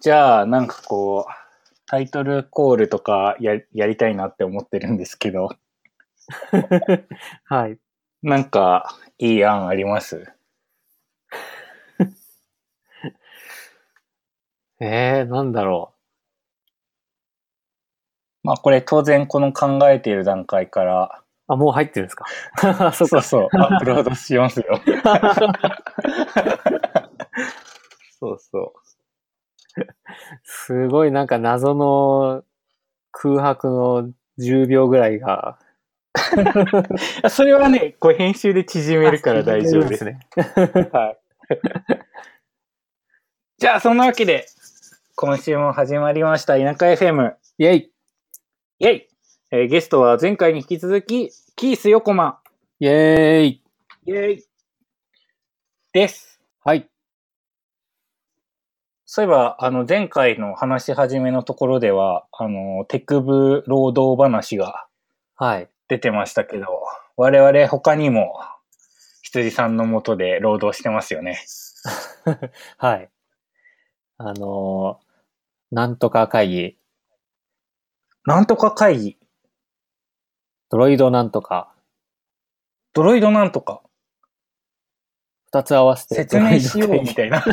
じゃあ、なんかこう、タイトルコールとかややりたいなって思ってるんですけど、はい。なんかいい案あります？えー、なんだろまあこれ当然この考えている段階から、う。あ、もう入ってるんですか？そっか。そうそう、アップロードしますよ。そうそ すごいなんか謎の空白の10秒ぐらいが。う。それはね、こう編集で縮めるから大丈夫です。ね。はい。じゃあ、そんなわけで、今週も始まりました、田舎 FM。イェイイェイ、えーゲストは前回に引き続き、キース横間。イェーイイェイです。はい。そういえば、あの、前回の話し始めのところでは、あの、テクブ労働話がはい。出てましたけど、我々他にも、羊さんのもとで労働してますよね。はい。あのーなんとか会議、なんとか会議、ドロイドなんとか、ドロイドなんとか、二つ合わせて。説明しようみたいな。こ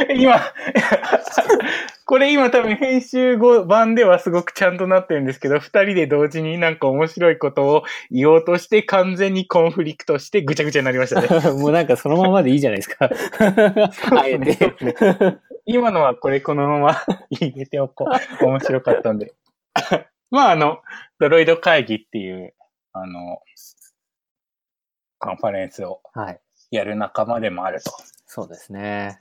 今、これ今多分編集後版ではすごくちゃんとなってるんですけど、二人で同時になんか面白いことを言おうとして完全にコンフリクトしてぐちゃぐちゃになりましたね。もうなんかそのままでいいじゃないですか。あえて。今のはこれこのまま入れておこう。面白かったんで。まああの、ドロイド会議っていう、あの、カンファレンスをはい。やる仲間でもあると。そうですね。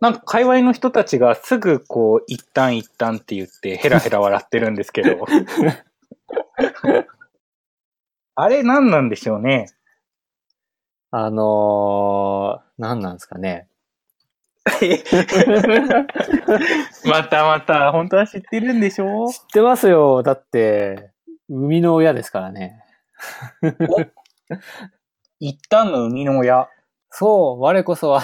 なんか界隈の人たちがすぐこう、一旦一旦って言ってヘラヘラ笑ってるんですけど。あれ何なんでしょうね？あのー、何なんですかね。またまた、本当は知ってるんでしょ？知ってますよ。だって、生みの親ですからね。一旦の生みの親。そう、我こそは。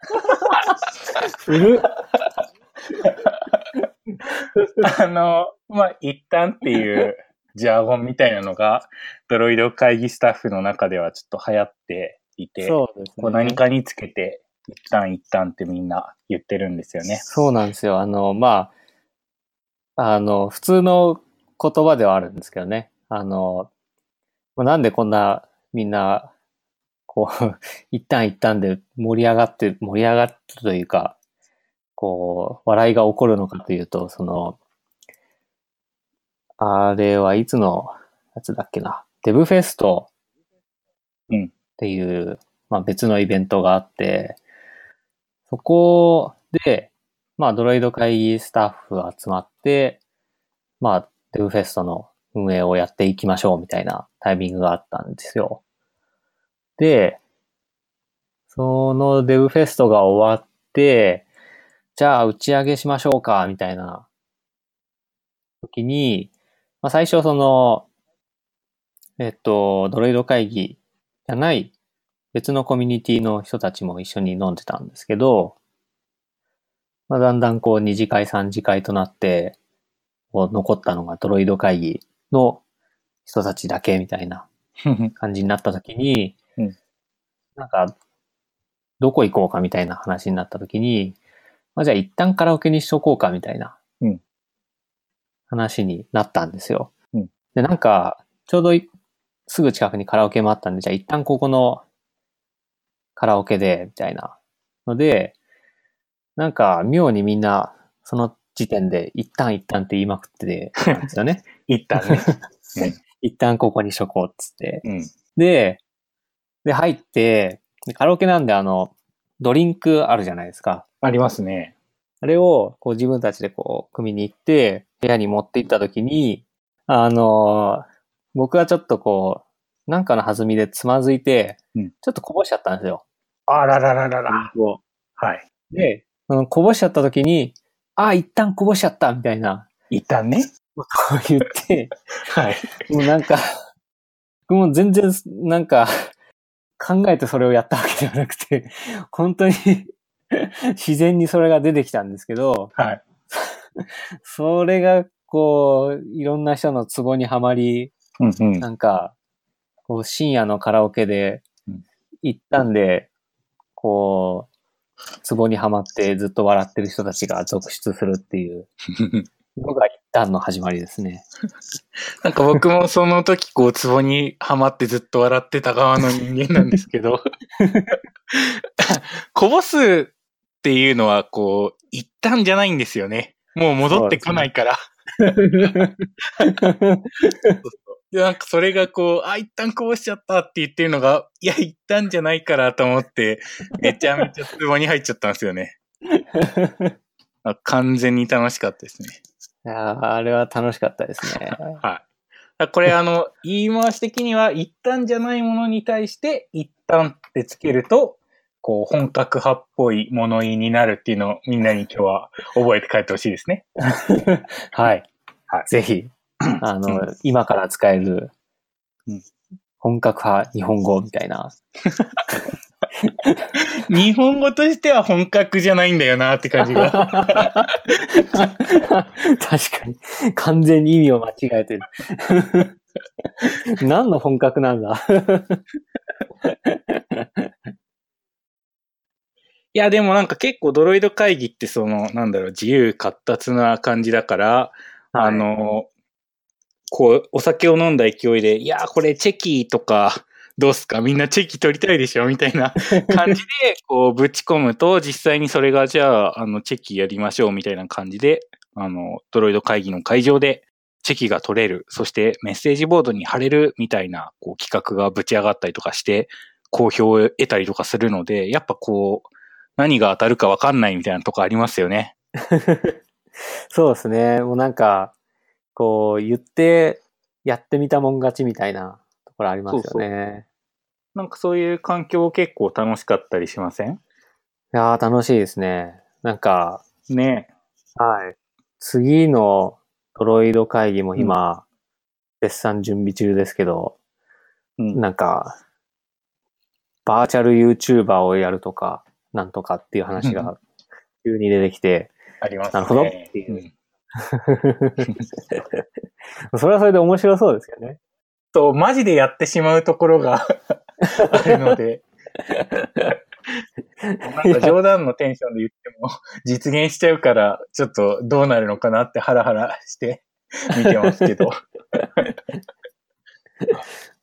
あの、まあ、一旦っていうジャーゴンみたいなのが、ドロイド会議スタッフの中ではちょっと流行っていて、そうですこうね。何かにつけて、一旦一旦ってみんな言ってるんですよね。そうなんですよ。あの、まあ、あの、普通の言葉ではあるんですけどね。あの、まあなんでこんなみんな、こう、一旦一旦で盛り上がって、盛り上がってというか、こう、笑いが起こるのかというと、その、あれはいつのやつだっけな。デブフェストうんっていう、まあ別のイベントがあって、そこで、まあドロイド会議スタッフが集まって、まあデブフェストの運営をやっていきましょうみたいなタイミングがあったんですよ。で、そのデブフェストが終わって、じゃあ打ち上げしましょうか、みたいな時に、まあ最初その、えっと、ドロイド会議じゃない別のコミュニティの人たちも一緒に飲んでたんですけど、まあ、だんだんこう二次会三次会となって、こう残ったのがドロイド会議の人たちだけみたいな感じになった時に、うん。なんか、どこ行こうかみたいな話になった時に、まあ、じゃあ一旦カラオケにしとこうかみたいなうん。話になったんですよ。うん。で、なんか、ちょうどいすぐ近くにカラオケもあったんで、じゃあ一旦ここのカラオケで、みたいなので、なんか妙にみんな、その時点で一旦一旦って言いまくってたんですよね。一旦ね。一旦ここにしとこうっつって。うん。で、で、入って、でカラオケなんであの、ドリンクあるじゃないですか。ありますね。あれを、こう自分たちでこう、組みに行って、部屋に持って行った時に、あのー僕はちょっとこう、なんかの弾みでつまずいて、うんちょっとこぼしちゃったんですよ。あららららら。こはい。うで、こぼしちゃった時に、あ、一旦こぼしちゃったみたいな、一旦ね。こう言って、はい。もうなんか、もう全然、なんか、考えてそれをやったわけではなくて、本当に自然にそれが出てきたんですけど、はい。それが、こう、いろんな人のツボにはまり、うんうん。なんか、こう、深夜のカラオケでうん、行ったんで、こう、ツボにはまってずっと笑ってる人たちが続出するっていう のが一旦の始まりですね。なんか僕もその時こう、ツボにはまってずっと笑ってた側の人間なんですけど、こぼすっていうのはこう、一旦じゃないんですよね。もう戻ってこないから。で、なんかそれがこう、あ、一旦こぼしちゃったって言ってるのが、いや、一旦じゃないからと思って、めちゃめちゃツボに入っちゃったんですよね。あ完全に楽しかったですね。いやーあれは楽しかったですね。はい。これあの、言い回し的には、一旦じゃないものに対して、一旦ってつけると、こう、本格派っぽい物言いになるっていうのをみんなに今日は覚えて帰ってほしいですね。はい。はいぜひ、あの、今から使えるうん、本格派日本語みたいな。日本語としては本格じゃないんだよなって感じが。確かに。完全に意味を間違えてる。何の本格なんだ？いや、でもなんか結構ドロイド会議ってその、なんだろう、自由活達な感じだから、あの、こう、お酒を飲んだ勢いで、いや、これチェキとか、どうすか？みんなチェキ取りたいでしょ？みたいな 感じで、こう、ぶち込むと、実際にそれが、じゃあ、あの、チェキやりましょうみたいな感じで、あの、ドロイド会議の会場で、チェキが取れる、そしてメッセージボードに貼れるみたいな、こう、企画がぶち上がったりとかして、好評を得たりとかするので、やっぱこう、何が当たるかわかんないみたいなとこありますよね。そうですね。もうなんか、こう言ってやってみたもん勝ちみたいなところありますよね。なんかそういう環境結構楽しかったりしません？いやー楽しいですね。なんか、ねはい。次のドロイド会議も今、絶賛準備中ですけど、うん。なんか、バーチャル YouTuber をやるとか、なんとかっていう話うんが急に出てきて、ありますね。なるほどっていううん それはそれで面白そうですよね。そう、マジでやってしまうところが あるので。なんか冗談のテンションで言っても実現しちゃうから、ちょっとどうなるのかなってハラハラして見てますけど。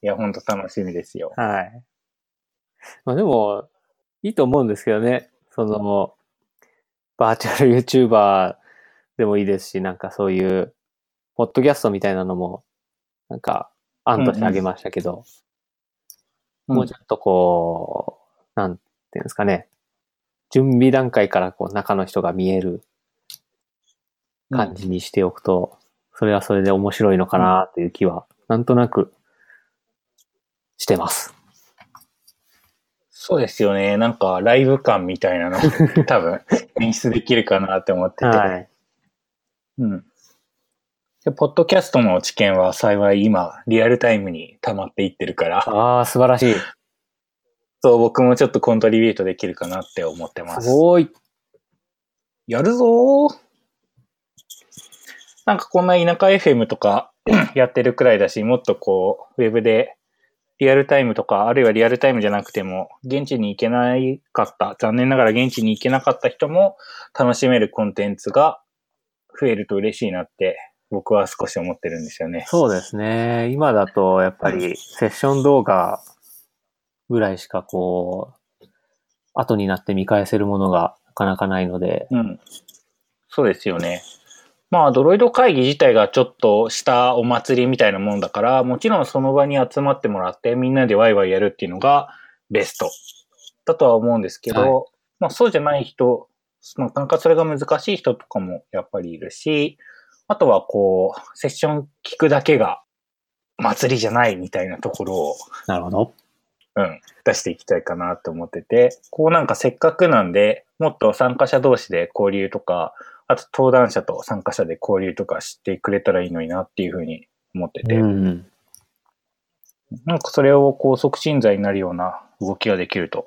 いや、ほんと楽しみですよ。はい。まあでも、いいと思うんですけどね。その、バーチャル YouTuber でもいいですし、なんかそういう、ポッドキャストみたいなのも、なんか、案としてあげましたけど、もうちょっとこう、なんていうんですかね。準備段階からこう中の人が見える感じにしておくと、それはそれで面白いのかなという気は、なんとなくしてます。そうですよね。なんかライブ感みたいなの多分演出できるかなって思ってて。はい。うん。でポッドキャストの知見は幸い今、リアルタイムに溜まっていってるから、ああ、素晴らしい。そう、僕もちょっとコントリビュートできるかなって思ってますす。ごい。やるぞー。なんかこんな田舎 FM とか やってるくらいだし、もっとこう、ウェブでリアルタイムとか、あるいはリアルタイムじゃなくても、現地に行けないかった、残念ながら現地に行けなかった人も楽しめるコンテンツが増えると嬉しいなって、僕は少し思ってるんですよね。そうですね。今だと、やっぱり、セッション動画ぐらいしかこう、後になって見返せるものがなかなかないので、うん。そうですよね。まあ、ドロイド会議自体がちょっとしたお祭りみたいなもんだから、もちろんその場に集まってもらってみんなでワイワイやるっていうのがベストだとは思うんですけど、はまあそうじゃない人、なかなかそれが難しい人とかもやっぱりいるし、あとはこう、セッション聞くだけが祭りじゃないみたいなところをなるほど。うん、出していきたいかなって思ってて、こうなんかせっかくなんで、もっと参加者同士で交流とか、あと登壇者と参加者で交流とかしてくれたらいいのになっていうふうに思ってて、うん。なんかそれをこう促進剤になるような動きができると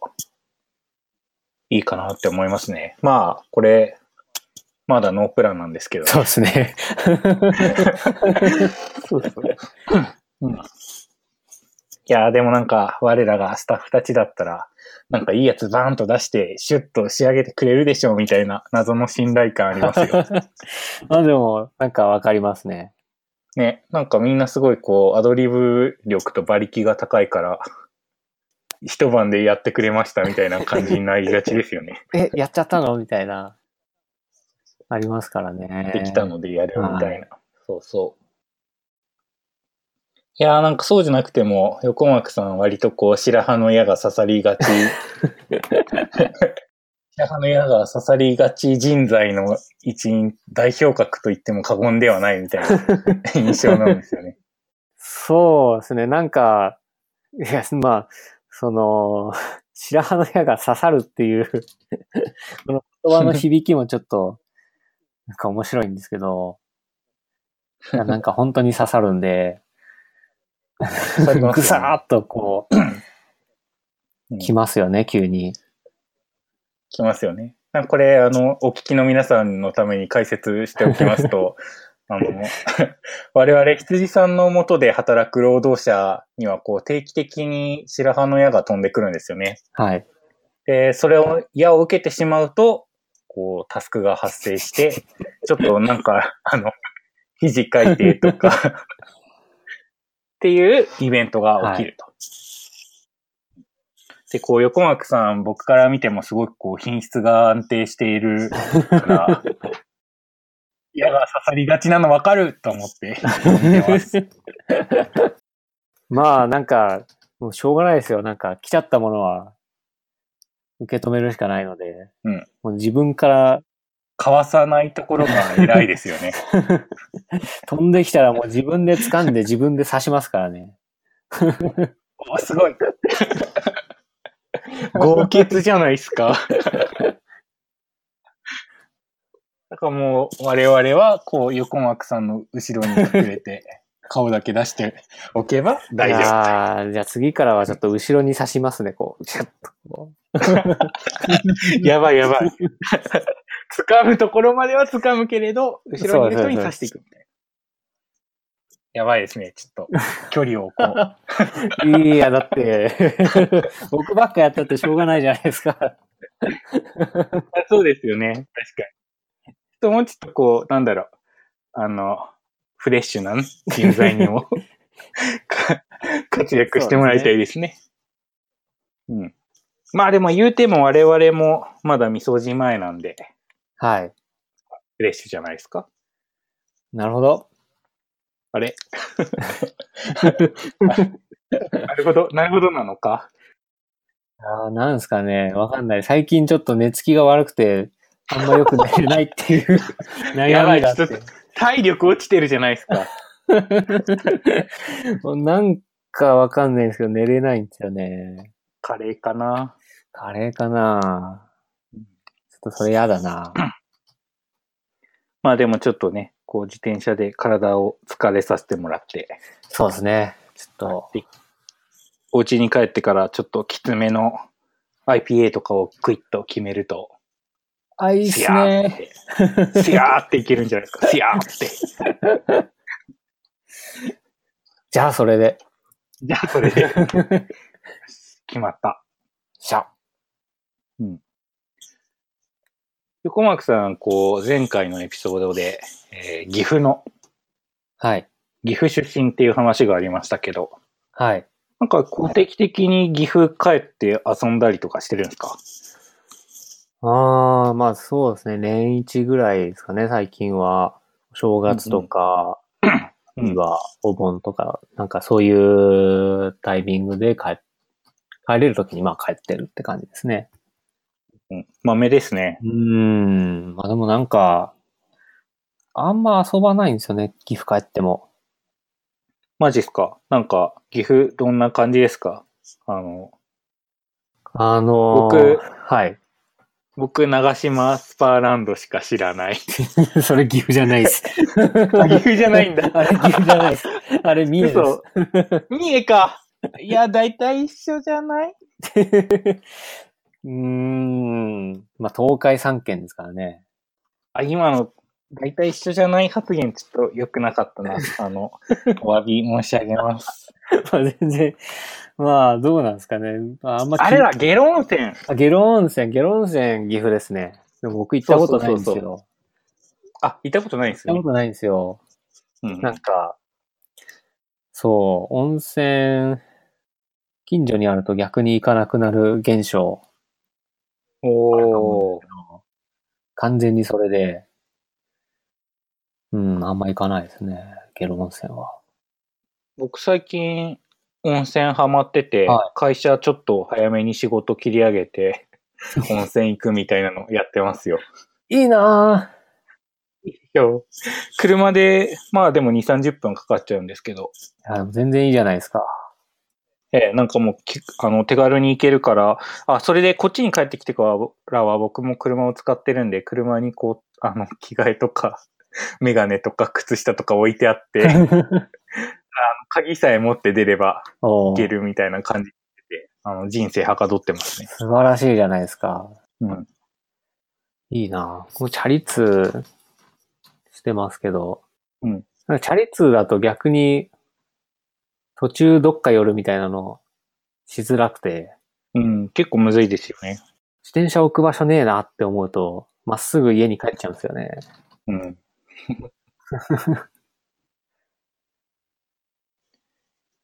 いいかなって思いますね。まあ、これ、まだノープランなんですけど、そうですね。そうそう。うん。いやーでもなんか、我らがスタッフたちだったら、なんかいいやつバーンと出して、シュッと仕上げてくれるでしょうみたいな謎の信頼感ありますよ。まあでも、なんかわかりますね。ね、なんかみんなすごいこう、アドリブ力と馬力が高いから、一晩でやってくれましたみたいな感じになりがちですよね。え、やっちゃったの？みたいな。ありますからね。できたのでやるみたいな。そうそう。いやーなんかそうじゃなくても、横幕さん割とこう、白羽の矢が刺さりがち。白羽の矢が刺さりがち人材の一員、代表格と言っても過言ではないみたいな 印象なんですよね。そうですね。なんか、いや、まあ、その、白羽の矢が刺さるっていう、この言葉の響きもちょっと、なんか面白いんですけど、いやなんか本当に刺さるんで、ぐさーっとこう来ますよね、急に。きますよね。これ、あの、お聞きの皆さんのために解説しておきますと、あの、我々羊さんの下で働く労働者には、こう、定期的に白羽の矢が飛んでくるんですよね。はい。で、それを、矢を受けてしまうと、こう、タスクが発生して、ちょっとなんか、あの、肘書いてとか、っていうイベントが起きると。で、こう、横幕さん、僕から見てもすごくこう、品質が安定しているから、矢が刺さりがちなのわかると思って。まあ、なんか、もうしょうがないですよ。なんか、来ちゃったものは、受け止めるしかないので、うんもう自分からかわさないところが偉いですよね。飛んできたらもう自分で掴んで自分で刺しますからね。おすごい。豪傑じゃないですか。だからもう我々はこう横幕さんの後ろに隠れて 顔だけ出しておけば大い丈夫。やーじゃあ次からはちょっと後ろに刺しますね、こう。シュッとこやばいやばい。掴むところまでは掴むけれど、後ろにいる人に刺していくみたいな。やばいですね。ちょっと距離をこう。う。いや、だって、僕ばっかやったってしょうがないじゃないですか。あ そうですよね。確かに。ともうちょっとこう、なんだろう。あの、フレッシュな人材にもか 活躍してもらいたいですね。うん。まあでも言うても我々もまだ味噌汁前なんで、はい。フレッシュじゃないですか？なるほど。あれ？なるほど、なるほどなのか？あーなんですかね。わかんない。最近ちょっと寝つきが悪くて、あんまよく寝れないっていう 悩みがあって。体力落ちてるじゃないですか。もうなんかわかんないんですけど、寝れないんですよね。カレーかな。カレーかなちょっとそれやだなまあでもちょっとね、こう自転車で体を疲れさせてもらって、そうですね。ちょっと、でお家に帰ってからちょっときつめの IPA とかをクイッと決めると、あ、いいっすね。て、シャーっていけるんじゃないですか。シャーって。じゃあそれで。じゃあそれで決まった。しゃ。横幕さん、こう、前回のエピソードで、えー岐阜の、はい。岐阜出身っていう話がありましたけど、はい。なんか、定期的に岐阜帰って遊んだりとかしてるんですか？ああ、まあそうですね。年一ぐらいですかね、最近は。正月とか、うんうんはお盆とか、なんかそういうタイミングで帰、帰れるときにまあ帰ってるって感じですね。うん。豆ですね。うーん。まあでもなんか、あんま遊ばないんですよね、岐阜帰っても。マジっすか？なんか、岐阜どんな感じですか？あの、あのー僕はい。僕、長島スパーランドしか知らない。それ岐阜じゃないです。岐阜じゃないんだ。あ れ岐阜じゃないです。あれ三重です。嘘。三重か。いや、だいたい一緒じゃない？うーん。まあ、東海3県ですからね。あ、今の、大体一緒じゃない発言ちょっと良くなかったな。あの、お詫び申し上げます。まあ、全然、まあ、どうなんですかね。まあ、あんまあれだ、ゲロ温泉。あ、ゲロ温泉、ゲロ温泉岐阜ですね。でも僕行ったことないんですけど。あ、行ったことないんですよ行ったこ。とないんですよ。うんなんか、そう、温泉、近所にあると逆に行かなくなる現象。おー。完全にそれで、うん、あんま行かないですね。ゲロ温泉は。僕最近、温泉ハマってて、は会社ちょっと早めに仕事切り上げて、温泉行くみたいなのやってますよ。いいな今日車で、まあでも2、30分かかっちゃうんですけど、ぁ。いや全然いいじゃないですか。ええなんかもうき、あの、手軽に行けるから、あ、それでこっちに帰ってきてからは僕も車を使ってるんで、車にこう、あの、着替えとか、メガネとか靴下とか置いてあって、鍵さえ持って出ればおー行けるみたいな感じで、あの、人生はかどってますね。素晴らしいじゃないですか。うん。いいなぁ。こうチャリ通してますけど、うんなんかチャリ通だと逆に途中どっか寄るみたいなのしづらくて、うん、結構むずいですよね。自転車置く場所ねえなって思うと、まっすぐ家に帰っちゃうんですよね。うん。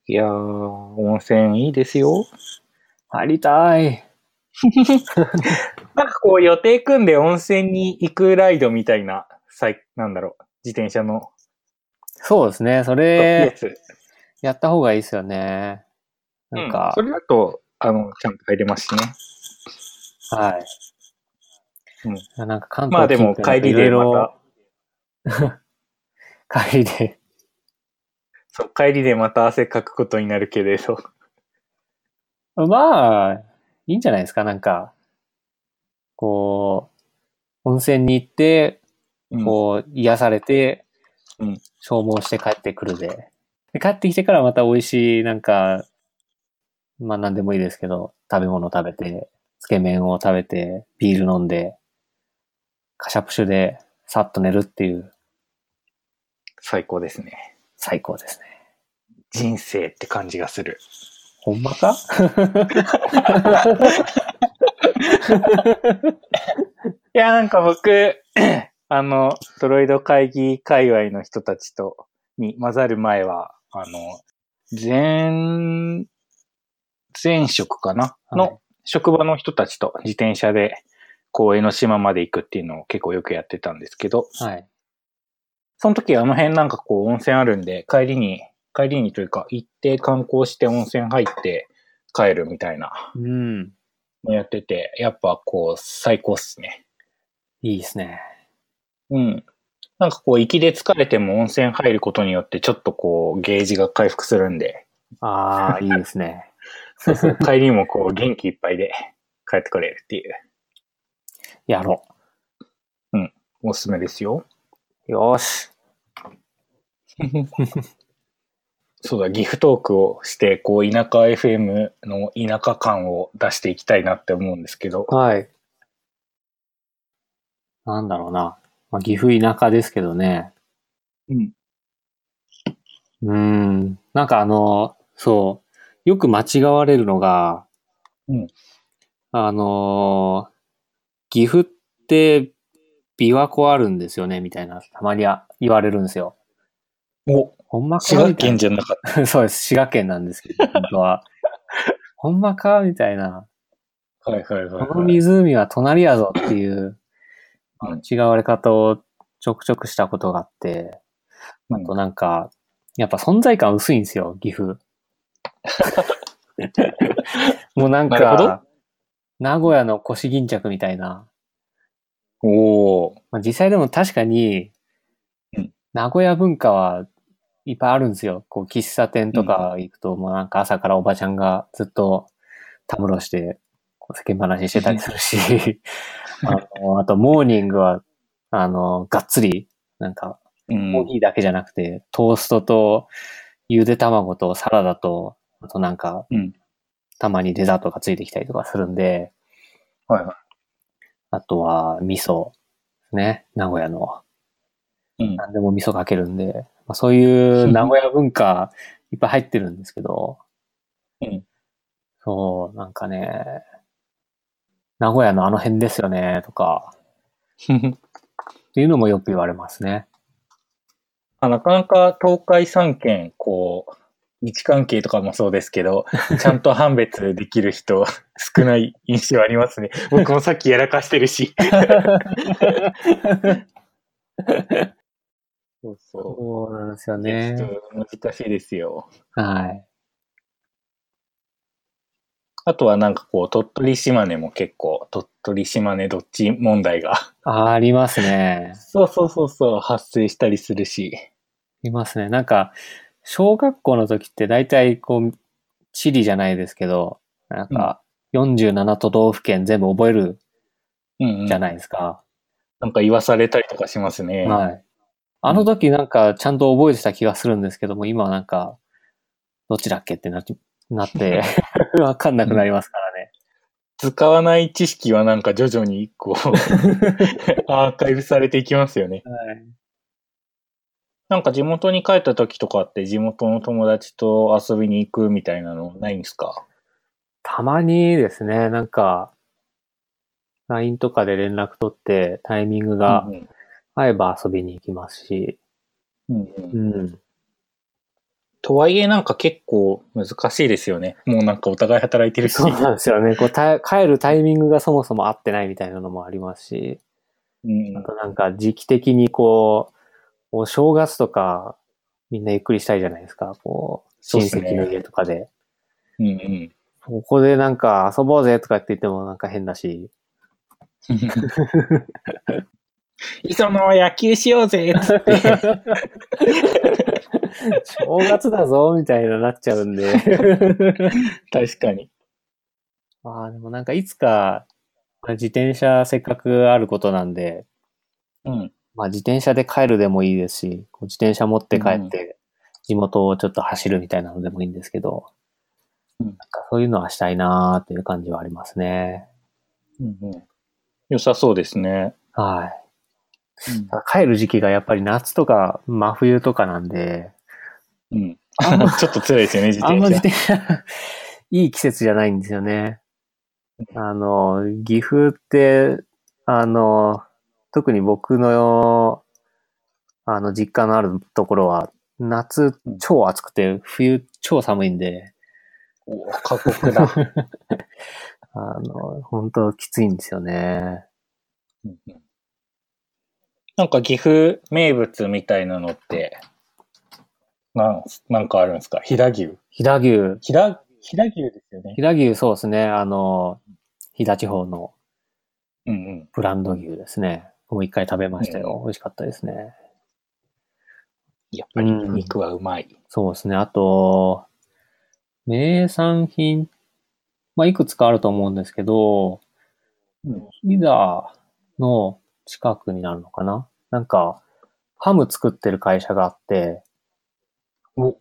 いやー、温泉いいですよ。入りたい。なんかこう予定組んで温泉に行くライドみたいな、さいなんだろう、自転車のそうですね。そやれ、つ。やった方がいいですよね。なんか、うんそれだと、あの、ちゃんと入れますしね。はい。うんなんか関まあでも帰りで 帰りで。そう、帰りでまた汗かくことになるけれど。まあ、いいんじゃないですか。なんか、こう、温泉に行って、うんこう、癒されて、うん消耗して帰ってくるで。で帰ってきてからまた美味しい、なんか、まあ何でもいいですけど、食べ物食べて、つけ麺を食べて、ビール飲んで、カシャプシュでさっと寝るっていう、最高ですね。最高ですね。人生って感じがする。ほんまか？いや、なんか僕、あの、ドロイド会議界隈の人たちと、に混ざる前は、あの、前、前職かな？はいの職場の人たちと自転車で、こう、江ノ島まで行くっていうのを結構よくやってたんですけど、はい。その時あの辺なんかこう温泉あるんで、帰りに、帰りにというか、行って観光して温泉入って帰るみたいなうん。のやってて、やっぱこう、最高っすね。いいですね。うん。なんかこう、息で疲れても温泉入ることによって、ちょっとこう、ゲージが回復するんで、ああ、いいですね。帰りもこう、元気いっぱいで帰ってくれるっていう、やろおすすめですよ。う。よーし。そうだ、ギフトークをして、こう、田舎 FM の田舎感を出していきたいなって思うんですけど、はい。なんだろうな。まあ、岐阜田舎ですけどね。うん。うーん。なんかあの、そう。よく間違われるのが、うんあのー岐阜って琵琶湖あるんですよね、みたいな、たまには言われるんですよ。お、ほんまか滋賀県じゃなかっ そうです。滋賀県なんですけど、本当は。ほんまかみたいな。た。はいはいはい、このはい。湖は隣やぞっていううん違われ方をちょくちょくしたことがあって、うんあとなんか、やっぱ存在感薄いんですよ、岐阜。もうなんか、名古屋の腰巾着みたいな。おー。まあ、実際でも確かにうん、名古屋文化はいっぱいあるんですよ。こう、喫茶店とか行くと、もうなんか朝からおばちゃんがずっとたむろして、こう世間話してたりするし、あの、あとモーニングは、あの、がっつり、なんか、うんコーヒーだけじゃなくて、トーストと、ゆで卵とサラダと、あとなんか、うんたまにデザートがついてきたりとかするんで、はいはい。あとは味噌ね。名古屋の。うん。何でも味噌かけるんで、まあ、そういう名古屋文化 いっぱい入ってるんですけど、うん。そう、なんかね、名古屋のあの辺ですよね、とか、っていうのもよく言われますね。あなかなか東海3県、こう、位置関係とかもそうですけど、ちゃんと判別できる人 少ない印象ありますね。僕もさっきやらかしてるし。そうそそうなんですよう。ねち。ょっと難しいですよ。はい。あとはなんかこう、鳥取島根も結構、鳥取島根どっち問題が。ありますね。そうそうそうそう、発生したりするし。いますね。なんか、小学校の時って大体こう、地理じゃないですけど、なんか、47都道府県全部覚えるうん、うん。じゃないですか。なんか言わされたりとかしますね。はい。あの時なんかちゃんと覚えてた気がするんですけども、今はなんか、どっちだっけってななって、わかんなくなりますからね。使わない知識はなんか徐々にこう、アーカイブされていきますよね。はい。なんか地元に帰った時とかって地元の友達と遊びに行くみたいなのないんですか？たまにですね、なんか、LINE とかで連絡取ってタイミングがうん合えば遊びに行きますし、うんうんうんうん。とはいえなんか結構難しいですよね。もうなんかお互い働いてるし。そうなんですよね。こうた帰るタイミングがそもそも合ってないみたいなのもありますし、うんあとなんか時期的にこう、お正月とかみんなゆっくりしたいじゃないですか。こう、親戚の家とかで。うんうん。ここでなんか遊ぼうぜとかって言ってもなんか変だし。磯野野球しようぜっつって。正月だぞみたいななっちゃうんで。確かに。まあでもなんかいつか自転車せっかくあることなんで、うん。まあ自転車で帰るでもいいですし、こう自転車持って帰うんって地元をちょっと走るみたいなのでもいいんですけど、うんなんかそういうのはしたいなーっていう感じはありますね。うんうん。良さそうですね。はい。ただ帰る時期がやっぱり夏とか真冬とかなんで、うん。ちょっと辛いですよね、自 あんま転車。自転車、いい季節じゃないんですよね。あの、岐阜って、あの、特に僕の、あの、実家のあるところは、夏超暑くて、冬超寒いんで、お過酷だ。あの、本当きついんですよね。なんか岐阜名物みたいなのって、なん、なんかあるんですか？飛騨牛飛騨牛、飛騨、飛騨牛ですよね。飛騨牛そうですね、あの、飛騨地方のうんうん。ブランド牛ですね。もう一回食べましたよ。うん美味しかったですね。やっぱりうん肉はうまい。そうですね。あと、名産品、まあ、いくつかあると思うんですけど、うん。飛騨の近くになるのかな？なんか、ハム作ってる会社があって、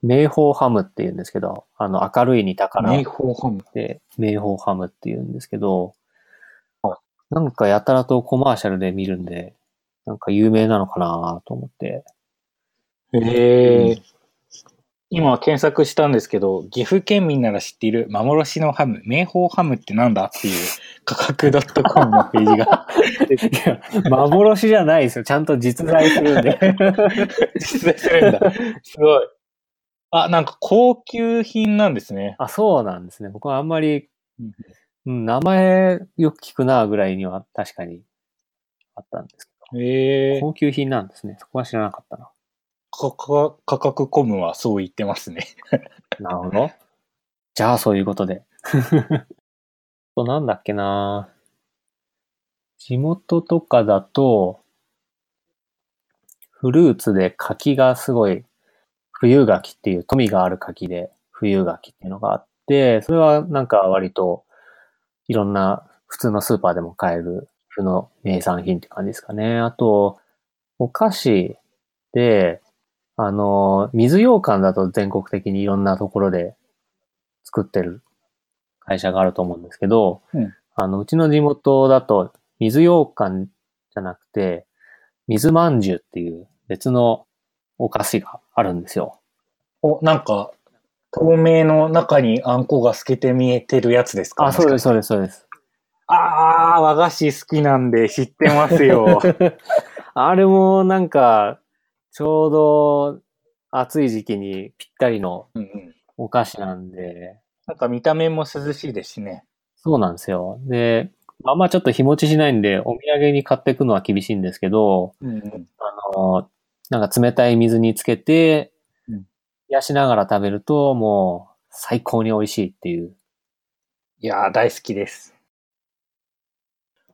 明宝ハムって言うんですけど、あの、明るいに宝明宝ハム。で、明宝ハムって言うんですけどは、なんかやたらとコマーシャルで見るんで、なんか有名なのかなと思って。へえ。今検索したんですけど、岐阜県民なら知っている幻のハム、明宝ハムってなんだっていう価格 .com のページが幻じゃないですよ。ちゃんと実在するんで。実在するんだ。すごい。あ、なんか高級品なんですね。あ、そうなんですね。僕はあんまりうん、うん、名前よく聞くなぐらいには確かにあったんですけど。へえ。高級品なんですね。そこは知らなかったな。価格価格コムはそう言ってますね。なるほど。じゃあ、そういうことで。と、なんだっけな地元とかだと、フルーツで柿がすごい、冬柿っていう富がある柿で、冬柿っていうのがあって、それはなんか割と、いろんな普通のスーパーでも買える、冬の名産品って感じですかね。あと、お菓子で、あの、水羊羹だと全国的にいろんなところで作ってる会社があると思うんですけど、うんあの、うちの地元だと、水羊羹じゃなくて、水まんじゅうっていう別のお菓子があるんですよ。お、なんか、透明の中にあんこが透けて見えてるやつですか？あ、そうです、そうでです、そうです。あー、和菓子好きなんで知ってますよ。あれもなんか、ちょうど暑い時期にぴったりのうんうんお菓子なんで、なんか見た目も涼しいですしね。そうなんですよ。で、あんまちょっと日持ちしないんで、お土産に買っていくのは厳しいんですけど、うんうん。あの、なんか冷たい水につけてうん、冷やしながら食べると、もう最高に美味しいっていう。いやー、大好きです。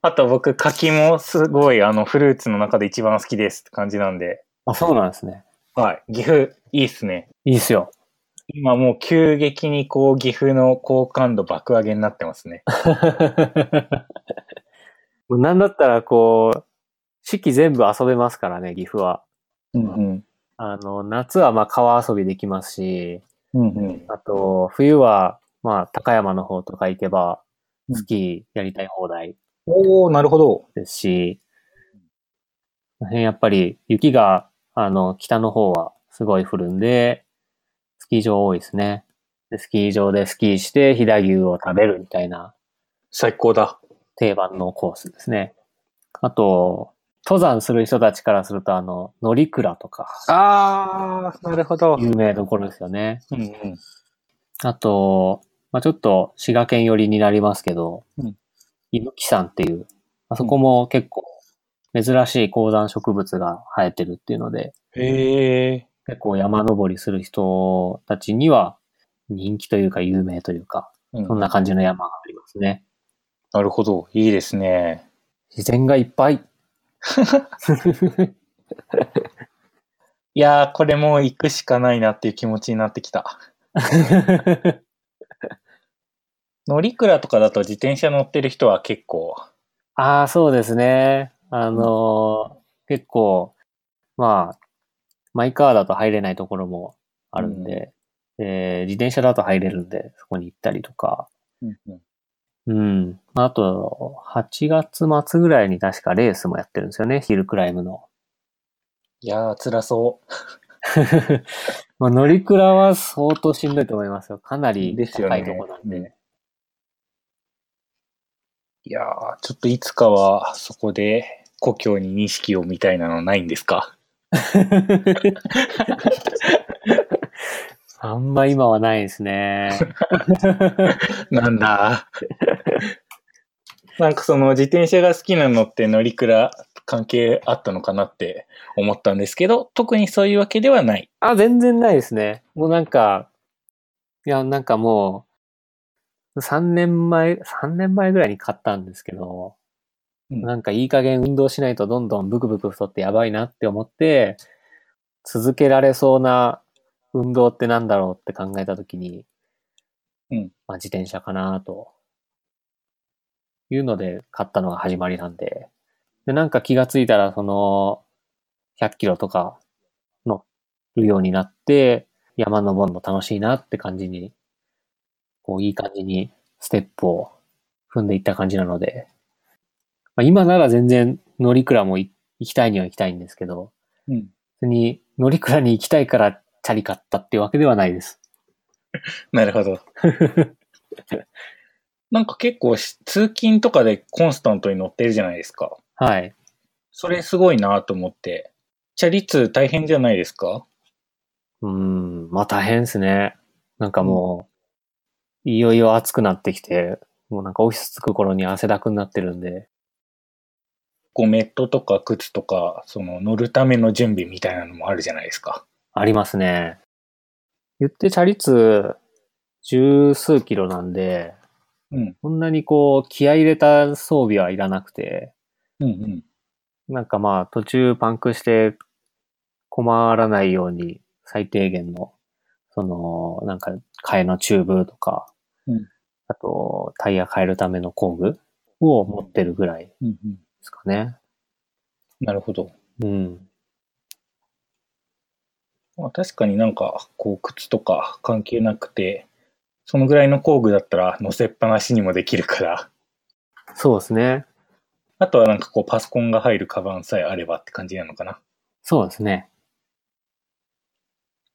あと僕、柿もすごい、あの、フルーツの中で一番好きですって感じなんで。あ、そうなんですね。はい。岐阜、いいっすね。いいっすよ。今もう急激にこう、岐阜の好感度爆上げになってますね。なんだったらこう、四季全部遊べますからね、岐阜は。うんうん。あの、夏はまあ川遊びできますし、うんうん。あと、冬はまあ高山の方とか行けば、うんスキーやりたい放題おー、なるほど。ですし、この辺やっぱり雪が、あの、北の方はすごい降るんで、スキー場多いですね。でスキー場でスキーして飛騨牛を食べるみたいな最高だ。定番のコースですね。あと、登山する人たちからすると、あの、乗鞍とか、あー、なるほど。有名どころですよね。うんうん。あと、まあ、ちょっと滋賀県寄りになりますけど、うん伊吹山っていう、あそこも結構珍しい高山植物が生えてるっていうので、へえ。結構山登りする人たちには人気というか有名というか、うんそんな感じの山がありますね。なるほど。いいですね。自然がいっぱい。いやー、これもう行くしかないなっていう気持ちになってきた。乗鞍とかだと自転車乗ってる人は結構。ああ、そうですね。あのー結構、まあ、マイカーだと入れないところもあるんで、えー自転車だと入れるんで、そこに行ったりとか。うんうんうん。あと、8月末ぐらいに確かレースもやってるんですよね、ヒルクライムの。いやー、辛そう。まあ、乗り倉は相当しんどいと思いますよ。かなりですよね高いとこなんで。うんいやー、ちょっといつかはそこで故郷に錦をみたいなのないんですか？あんま今はないですね。なんだ？なんかその自転車が好きなのって乗り倉関係あったのかなって思ったんですけど、特にそういうわけではない。あ、全然ないですね。もうなんか、いや、なんかもう、3年前、3年前ぐらいに買ったんですけど、うんなんかいい加減運動しないとどんどんブクブク太ってやばいなって思って、続けられそうな運動ってなんだろうって考えたときに、うんまあ自転車かなと。いうので買ったのが始まりなんで。で、なんか気がついたらその、100キロとか乗るようになって、山登るの楽しいなって感じに、こういい感じにステップを踏んでいった感じなので、まあ、今なら全然乗り倉もい行きたいには行きたいんですけど、うん。別に乗り倉に行きたいからチャリ買ったっていうわけではないです。なるほど。なんか結構し通勤とかでコンスタントに乗ってるじゃないですか。はい。それすごいなと思って。チャリ通大変じゃないですか？うーん、まあ大変ですね。なんかもう、いよいよ暑くなってきて、もうなんかオフィス着く頃に汗だくになってるんで、こうメットとか靴とか、その乗るための準備みたいなのもあるじゃないですか。ありますね。言ってチャリ通十数キロなんで、うん。こんなにこう気合い入れた装備はいらなくて、うんうん。なんかまあ途中パンクして困らないように最低限の、その、なんか替えのチューブとか、うんあとタイヤ変えるための工具を持ってるぐらいでうんうん。すかね。なるほど。うん。まあ、確かになんか、こう、靴とか関係なくて、そのぐらいの工具だったら乗せっぱなしにもできるから、そうですね。あとはなんかこうパソコンが入るカバンさえあればって感じなのかな。そうですね。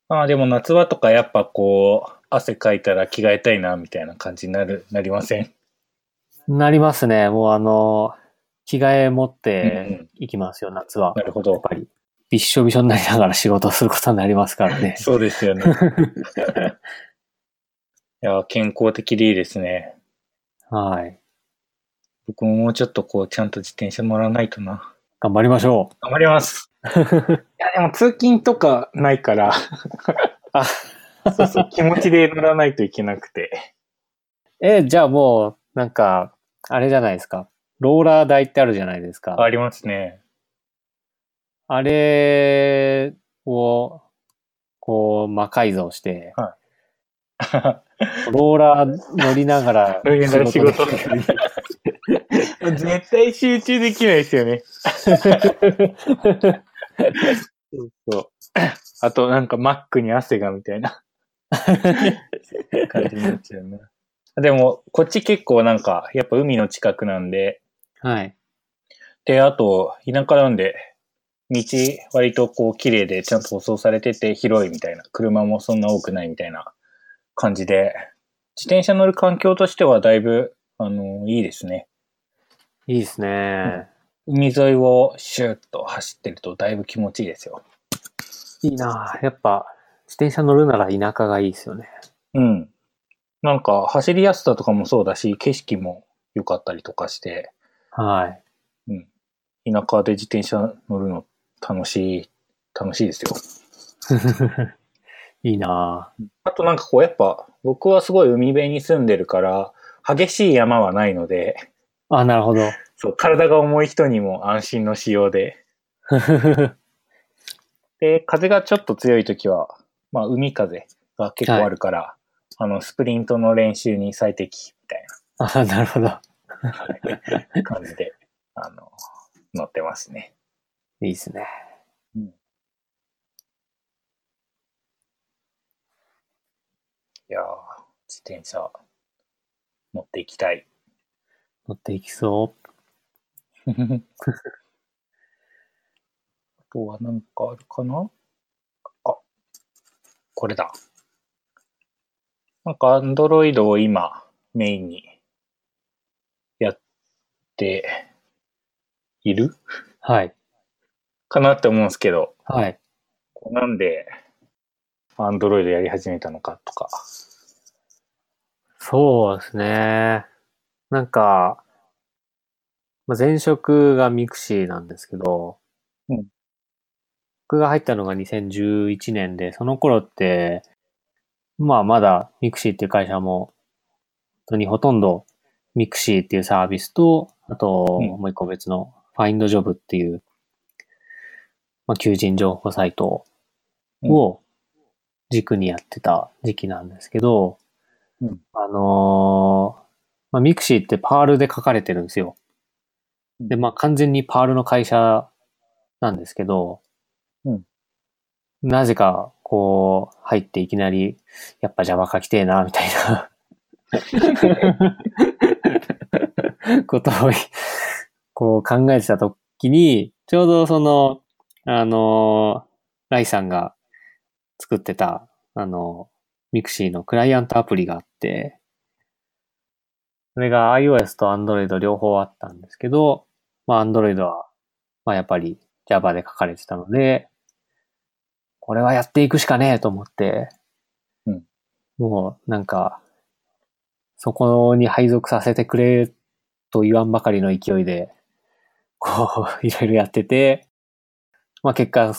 ああ、でも夏場とかやっぱこう、汗かいたら着替えたいなみたいな感じになる、なりません？なりますね。もうあの、着替え持っていきますよ、夏は。なるほど。やっぱり、びっしょびしょになりながら仕事をすることになりますからね。そうですよね。いや、健康的でいいですね。はい。僕ももうちょっとこう、ちゃんと自転車乗らないとな。頑張りましょ頑張ります。う。いや、でも通勤とかないから、あ、そうそう、気持ちで乗らないといけなくて。え、じゃあもう、なんか、あれじゃないですか。ローラー台ってあるじゃないですか。ありますね。あれを、こう、魔改造して、ローラー乗りながら仕事絶対集中できないですよね。そうそう。あと、なんか、マックに汗がみたいな感じになっちゃうな。でも、こっち結構なんか、やっぱ海の近くなんで、はい。で、あと、田舎なんで、道割とこう綺麗でちゃんと舗装されてて広いみたいな、車もそんな多くないみたいな感じで、自転車乗る環境としてはだいぶ、あの、いいですね。いいですね。海沿いをシューッと走ってるとだいぶ気持ちいいですよ。いいなぁやっぱ、自転車乗るなら田舎がいいですよね。うん。なんか走りやすさとかもそうだし、景色も良かったりとかして、はい。田舎で自転車乗るの楽しい、楽しいですよ。いいなぁあとなんかこうやっぱ僕はすごい海辺に住んでるから激しい山はないので、あ、なるほど。そう、体が重い人にも安心の仕様で。で、風がちょっと強い時は、まあ海風が結構あるから、あの、スプリントの練習に最適みたいあ、なるほど。な感じで、あの、乗ってますね。いいですね。いやー、自転車乗っていきたい。乗っていきそう。あとはなんかあるかな？あ、これだ。なんか Android を今メインにやっている？はい。かなって思うんですけど、はい。なんで Android やり始めたのかとか。そうですね。なんか、まあ、前職が mixi なんですけど、うん僕が入ったのが2011年で、その頃って、まあまだ mixi っていう会社も、本当にほとんど mixi っていうサービスと、あとうんもう一個別の Find Job っていう、まあ求人情報サイトを軸にやってた時期なんですけど、うん。あのーまあ、 mixi って Perl で書かれてるんですよ。で、まあ完全に Perl の会社なんですけど、うん。なぜか、こう、入っていきなり、やっぱ Java 書きてえな、みたいな。ことを、こう考えてた時に、ちょうどその、あのーライさんが作ってた、あの、 mixi のクライアントアプリがあって、それが iOS と Android 両方あったんですけど、まあ Android は、まあやっぱり Java で書かれてたので、これはやっていくしかねえと思って、うん。もうなんか、そこに配属させてくれと言わんばかりの勢いで、こう、いろいろやってて、まあ結果、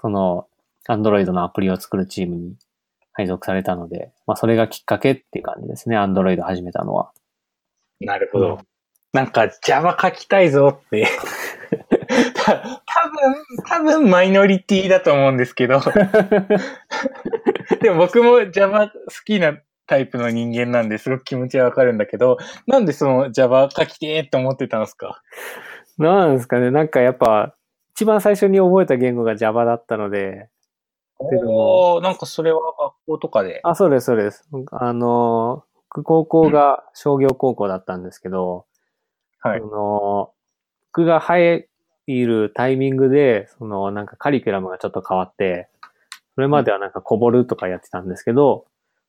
その、Android のアプリを作るチームに配属されたので、まあそれがきっかけっていう感じですね、Android 始めたのは。なるほど。なんか Java 書きたいぞって。た多分、多分マイノリティだと思うんですけど。でも僕も Java 好きなタイプの人間なんですごく気持ちはわかるんだけど、なんでその Java 書きてーって思ってたんですか？なんですかね、なんかやっぱ、一番最初に覚えた言語が Java だったので、おーなんかそれは学校とかで。あ、そうです、そうです。あの、僕高校が商業高校だったんですけど、はいそ。の、僕が入るタイミングで、そのなんかカリキュラムがちょっと変わって、それまではなんかこぼるとかやってたんですけど、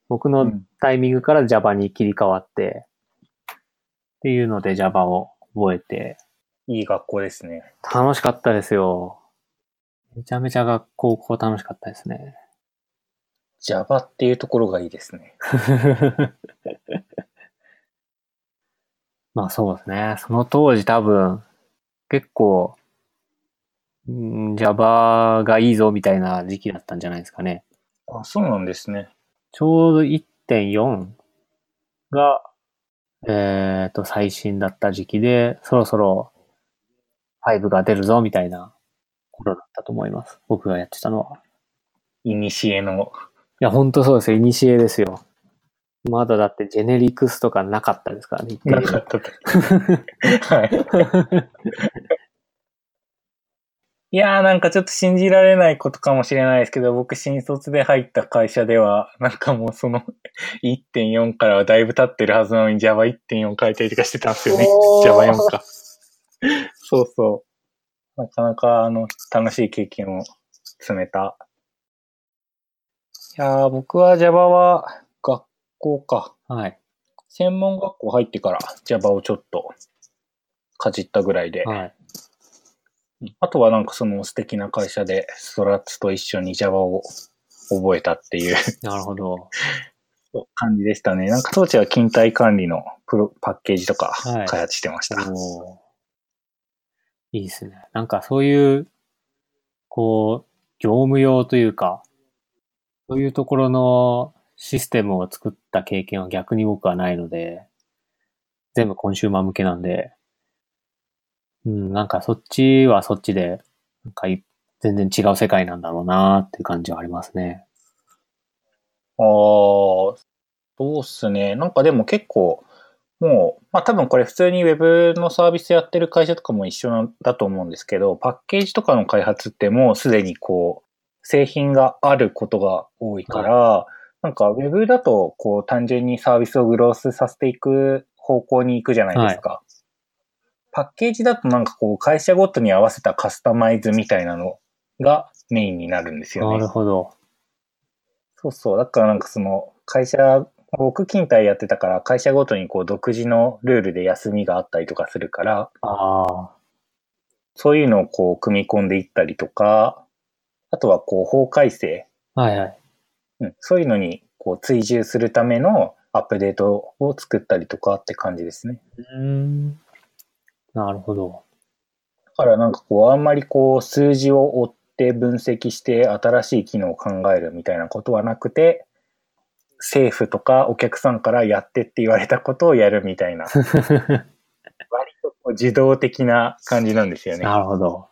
僕のうんタイミングから Java に切り替わって、っていうので Java を覚えて、いい学校ですね。楽しかったですよ。めちゃめちゃ学校高校楽しかったですね。Java っていうところがいいですね。まあそうですね。その当時多分、結構、うん Java がいいぞみたいな時期だったんじゃないですかね。あ、そうなんですね。ちょうど1.4が、えっ、と、最新だった時期で、そろそろ5が出るぞみたいな頃だったと思います。僕がやってたのは。いにしえの。いや、ほんとそうですよ。イニシエですよ。まだだってジェネリクスとかなかったですからね。なかったと。はい。いやーなんかちょっと信じられないことかもしれないですけど、僕新卒で入った会社では、なんかもうその1.4からはだいぶ経ってるはずなのに Java1.4 書いたりとかしてたんですよねお。ー Java4 か。そうそう。なかなかあの、楽しい経験を積めた。いやー僕は Java は学校か。はい。専門学校入ってから Java をちょっとかじったぐらいで、はい。あとはなんかその素敵な会社でストラッツと一緒に Java を覚えたっていうなるほど。感じでしたね。なんか当時は勤怠管理のプロパッケージとかはい開発してました。おーいいですね。なんかそういう、こう、業務用というか、そういうところのシステムを作った経験は逆に僕はないので、全部コンシューマー向けなんで、うん、なんかそっちはそっちで、なんか全然違う世界なんだろうなっていう感じはありますね。ああ、そうっすね。なんかでも結構、もう、まあ多分これ普通に Web のサービスやってる会社とかも一緒だと思うんですけど、パッケージとかの開発ってもうすでにこう、製品があることが多いから、なんか Web だとこう単純にサービスをグロースさせていく方向に行くじゃないですか。パッケージだとなんかこう会社ごとに合わせたカスタマイズみたいなのがメインになるんですよね。なるほど。そうそう。だからなんかその会社、僕勤怠やってたから会社ごとにこう独自のルールで休みがあったりとかするから、ああ、そういうのをこう組み込んでいったりとか、あとはこう法改正、はいはい。うん、そういうのにこう追従するためのアップデートを作ったりとかって感じですね。うーん。なるほど。だからなんかこうあんまりこう数字を追って分析して新しい機能を考えるみたいなことはなくて、政府とかお客さんからやってって言われたことをやるみたいな、割とこう自動的な感じなんですよね。なるほど。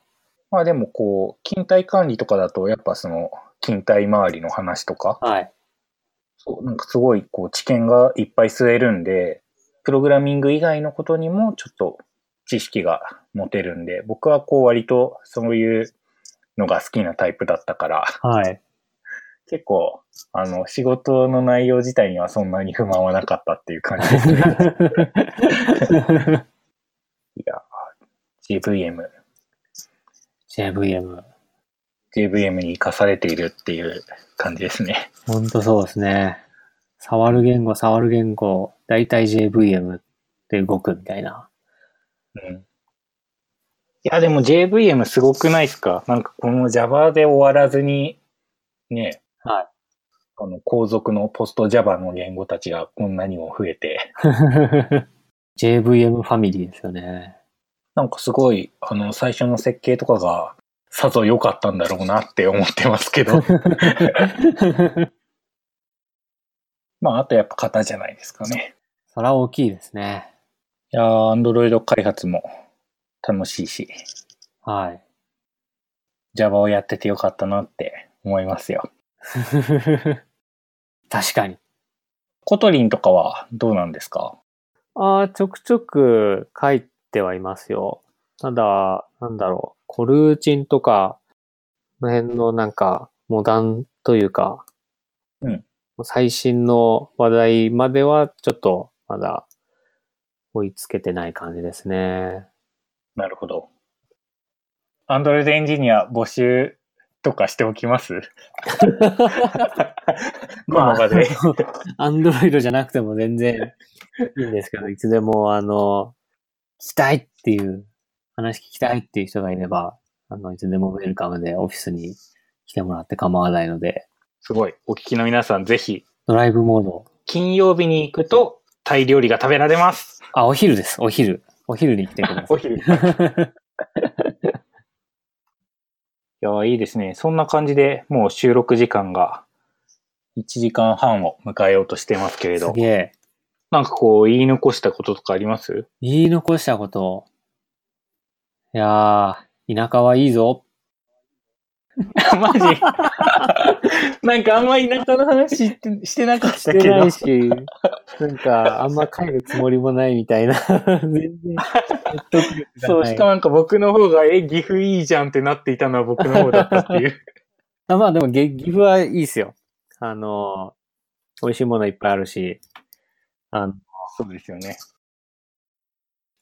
まあでもこう、勤怠管理とかだとやっぱその勤怠周りの話とか、はい。そうなんかすごいこう知見がいっぱい吸えるんで、プログラミング以外のことにもちょっと知識が持てるんで、僕はこう割とそういうのが好きなタイプだったから、はい。結構、あの、仕事の内容自体にはそんなに不満はなかったっていう感じですね。いや、JVM、JVM。JVM に活かされているっていう感じですね。ほんとそうですね。触る言語、触る言語、だいたい JVM で動くみたいな。うん。いや、でも JVM すごくないですか？なんかこの Java で終わらずに、ね、はい。あの、後続のポスト Java の言語たちがこんなにも増えて、JVM ファミリーですよね。なんかすごい、あの、最初の設計とかが、さぞ良かったんだろうなって思ってますけど。まあ、あとやっぱ型じゃないですかね。そら大きいですね。いやー、Android 開発も楽しいし、はい。Java をやっててよかったなって思いますよ。確かに。 Kotlin とかはどうなんですか？ああ、ちょくちょく書いてはいますよ。ただ、なんだろう、コルーチンとか、この辺のなんか、モダンというか、うん最新の話題まではちょっとまだ追いつけてない感じですね。なるほど。アンドロイドエンジニア募集とかしておきます？この場で。アンドロイドじゃなくても全然いいんですけど、いつでも、あの、聞きたいっていう、話聞きたいっていう人がいれば、あの、いつでもウェルカムでオフィスに来てもらって構わないので、すごい。お聞きの皆さん、ぜひ、ドライブモード。金曜日に行くと、タイ料理が食べられます。あ、お昼です、お昼。お昼に来てください。お昼。いや、いいですね。そんな感じで、もう収録時間が1時間半を迎えようとしてますけれどすげ、え。なんかこう、言い残したこととかあります？言い残したこと。いやー、田舎はいいぞ。マジなんかあんまり田舎の話してしてなかっしたてけどない。し、なんか、あんま帰るつもりもないみたいな。全然、そう、しかもなんか僕の方が、え、岐阜いいじゃんってなっていたのは僕の方だったっていう。あまあでも、げ岐阜はいいですよ。あの、美味しいものいっぱいあるし、あの、そうですよね。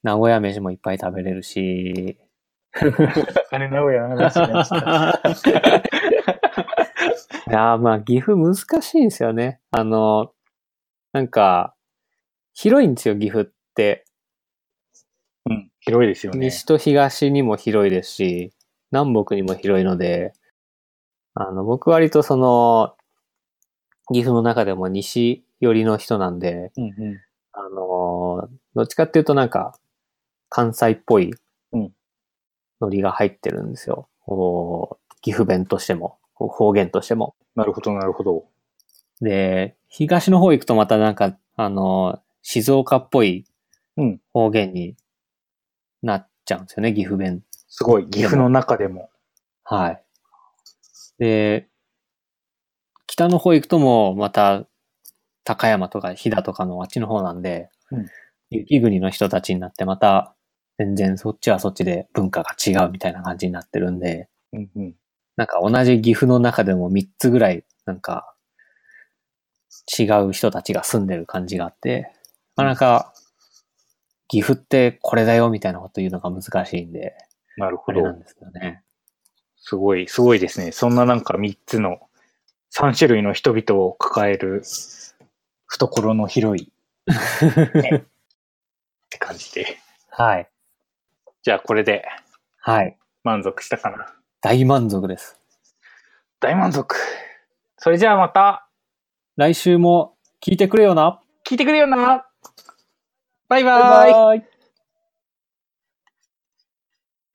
名古屋飯もいっぱい食べれるし、あれ、名古屋の話になっちゃった。いやーまあ岐阜難しいんですよね。あの、なんか、広いんですよ、岐阜って。うん、広いですよね。西と東にも広いですし、南北にも広いので、あの、僕割とその、岐阜の中でも西寄りの人なんで、うんうん。あの、どっちかっていうとなんか、関西っぽいうんノリが入ってるんですよ。こう岐阜弁としても、方言としても。なるほど、なるほど。で、東の方行くとまたなんか、あの、静岡っぽいうん方言になっちゃうんですよね、岐阜弁。すごい、岐阜の中でも。はい。で、北の方行くともうまた高山とか飛騨とかのあっちの方なんで、うん雪国の人たちになってまた全然そっちはそっちで文化が違うみたいな感じになってるんで、うんうん。なんか同じ岐阜の中でも3つぐらいなんか違う人たちが住んでる感じがあって、なかなか岐阜ってこれだよみたいなこと言うのが難しいんで、なるほどな。んですけどね。すごい、すごいですね。そんななんか3つの、3種類の人々を抱える、懐の広い、ねって感じで。はい。じゃあこれではい。満足したかな？大満足です。大満足。それじゃあまた、来週も聞いてくれよな。聞いてくれよなバイバーイバイバイ